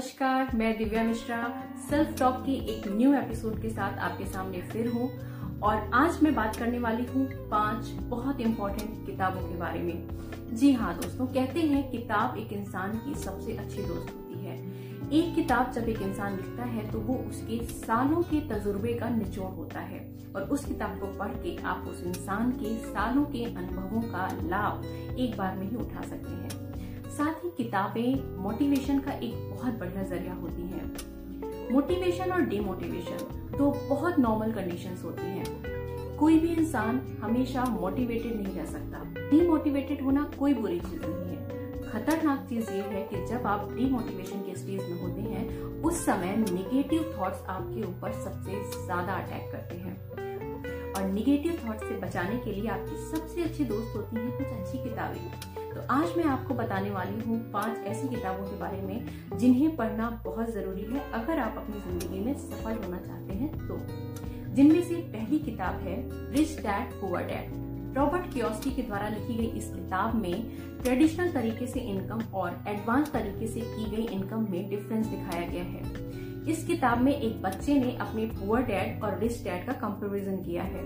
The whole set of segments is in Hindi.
मिश्रा सेल्फ टॉक के एक न्यू एपिसोड के साथ आपके सामने फिर हूँ और आज मैं बात करने वाली हूँ पाँच बहुत इम्पोर्टेंट किताबों के बारे में। जी हाँ दोस्तों, कहते हैं किताब एक इंसान की सबसे अच्छी दोस्त होती है। एक किताब जब एक इंसान लिखता है तो वो उसके सालों के तजुर्बे का निचोड़ होता है और उस किताब को पढ़ के आप उस इंसान के सालों के अनुभवों का लाभ एक बार में ही उठा सकते हैं। साथ ही किताबें मोटिवेशन का एक बहुत बढ़िया ज़रिया होती हैं। मोटिवेशन और डिमोटिवेशन दो बहुत नॉर्मल कंडीशंस होती हैं। कोई भी इंसान हमेशा मोटिवेटेड नहीं रह सकता। डिमोटिवेटेड होना कोई बुरी चीज़ नहीं है। खतरनाक चीज़ ये है कि जब आप डिमोटिवेशन के स्टेज में होते हैं, उस समय निगेटिव थॉट्स आपके ऊपर सबसे ज़्यादा अटैक करते हैं। और निगेटिव थॉट्स से बचाने के लिए आपकी सबसे अच्छी दोस्त होती है कुछ अच्छी किताबें। तो आज मैं आपको बताने वाली हूँ पाँच ऐसी किताबों के बारे में जिन्हें पढ़ना बहुत ज़रूरी है। अगर आप अपनी ज़िंदगी में सफल होना चाहते हैं तो जिनमें से पहली किताब है rich dad poor dad Robert Kiyosaki के द्वारा लिखी गई इस किताब में ट्रेडिशनल तरीके से इनकम और एडवांस तरीके से की गई इनकम में डिफरेंस दिखाया गया है। इस किताब में एक बच्चे ने अपने पुअर डैड और रिच डैड का कंपेरिजन किया है।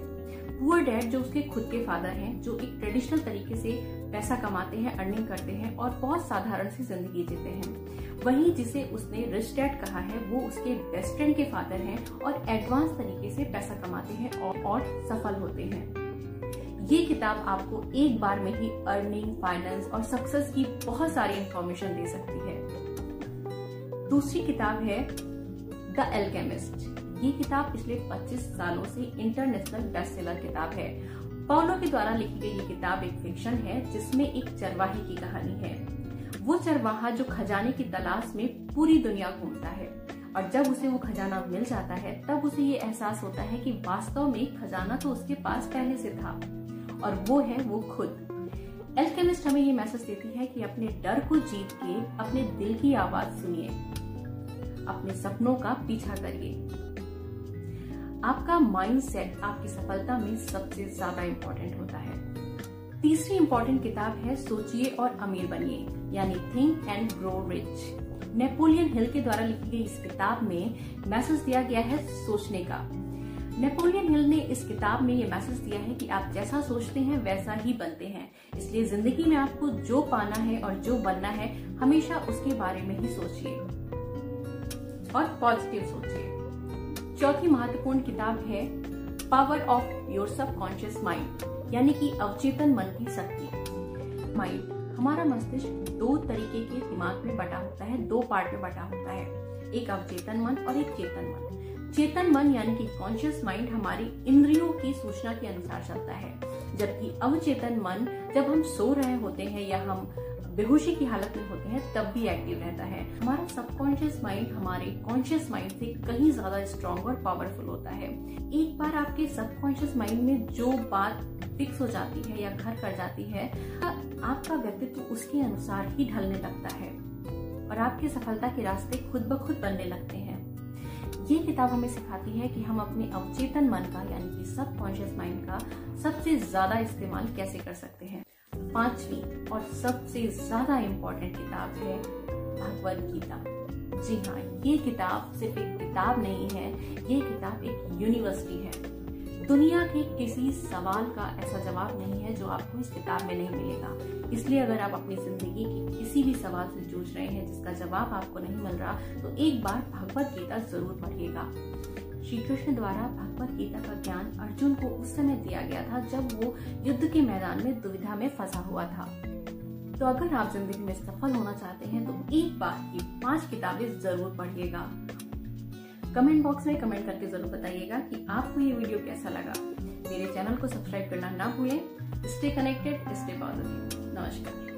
पुअर डैड जो उसके खुद के फादर हैं जो एक ट्रेडिशनल तरीके से पैसा कमाते हैं अर्निंग करते हैं और बहुत साधारण सी ज़िंदगी जीते हैं। वहीं जिसे उसने रिच डैड कहा है वो उसके बेस्ट फ्रेंड के फादर हैं और एडवांस तरीके से पैसा कमाते हैं और, और सफल होते हैं। ये किताब आपको एक बार में ही अर्निंग फाइनेंस और सक्सेस की बहुत सारी इंफॉर्मेशन दे सकती है। दूसरी किताब है द एल्केमिस्ट। ये किताब पिछले 25 सालों से इंटरनेशनल बेस्ट सेलर किताब है। पौलो के द्वारा लिखी गई ये किताब एक फिक्शन है, जिसमें एक चरवाहे की कहानी है। वो चरवाहा जो खजाने की तलाश में पूरी दुनिया घूमता है। और जब उसे वो खजाना मिल जाता है, तब उसे ये एहसास होता है कि वास्तव में खजाना तो उसके पास पहले से था। और वो है वो खुद। एल्केमिस्ट हमें ये मैसेज देती है कि अपने डर को जीत के अपने दिल की आवाज़ सुनिए। अपने सपनों का पीछा करिए। आपका माइंड सेट आपकी सफलता में सबसे ज़्यादा इम्पोर्टेंट होता है। तीसरी इम्पोर्टेंट किताब है, सोचिए और अमीर बनिए, यानी think and grow rich Napoleon Hill के द्वारा लिखी गई इस किताब में मैसेज दिया गया है सोचने का। नेपोलियन हिल ने इस किताब में ये मैसेज दिया है कि आप जैसा सोचते हैं, वैसा ही बनते हैं। इसलिए ज़िंदगी में आपको जो पाना है और जो बनना है, हमेशा उसके बारे में ही सोचिए। और पॉजिटिव सोचिए चौथी महत्वपूर्ण किताब है power of your subconscious mind यानी कि अवचेतन मन की शक्ति। माइंड, हमारा मस्तिष्क दो तरीके के दिमाग में बटा होता है, दो पार्ट में बटा होता है। एक अवचेतन मन और एक चेतन मन। चेतन मन यानी कि कॉन्शियस माइंड हमारी इंद्रियों की सूचना के अनुसार चलता है। जबकि अवचेतन मन, जब हम सो रहे होते हैं या हम बेहोशी की हालत में होते हैं, तब भी एक्टिव रहता है। हमारा सबकॉन्शियस माइंड हमारे कॉन्शियस माइंड से कहीं ज़्यादा स्ट्रॉन्ग और पावरफुल होता है। एक बार आपके सबकॉन्शियस माइंड में जो बात फिक्स हो जाती है या घर कर जाती है, आपका व्यक्तित्व उसके अनुसार ही ढलने लगता है और आपकी सफलता के रास्ते खुद ब खुद बनने लगते हैं। ये किताब हमें सिखाती है कि हम अपने अवचेतन मन का, यानी कि सबकॉन्शियस माइंड का, सबसे ज़्यादा इस्तेमाल कैसे कर सकते हैं। पांचवी और सबसे ज़्यादा इम्पोर्टेंट किताब है भगवत गीता। जी हाँ ये किताब सिर्फ़ एक किताब नहीं है, ये किताब एक यूनिवर्सिटी है। दुनिया के किसी सवाल का ऐसा जवाब नहीं है जो आपको इस किताब में नहीं मिलेगा। इसलिए अगर आप अपनी ज़िंदगी के किसी भी सवाल से जूझ रहे हैं जिसका जवाब आपको नहीं मिल रहा तो एक बार भगवत गीता ज़रूर पढ़िएगा। श्री कृष्ण द्वारा भगवत गीता का ज्ञान अर्जुन को उस समय दिया गया था जब वो युद्ध के मैदान में दुविधा में फंसा हुआ था। तो अगर आप ज़िंदगी में सफल होना चाहते हैं तो एक बार ये पाँच किताबें ज़रूर पढ़िएगा। कमेंट बॉक्स में कमेंट करके ज़रूर बताइएगा कि आपको ये वीडियो कैसा लगा। मेरे चैनल को सब्सक्राइब करना ना भूलें। स्टे कनेक्टेड, स्टे पॉजिटिव नमस्कार।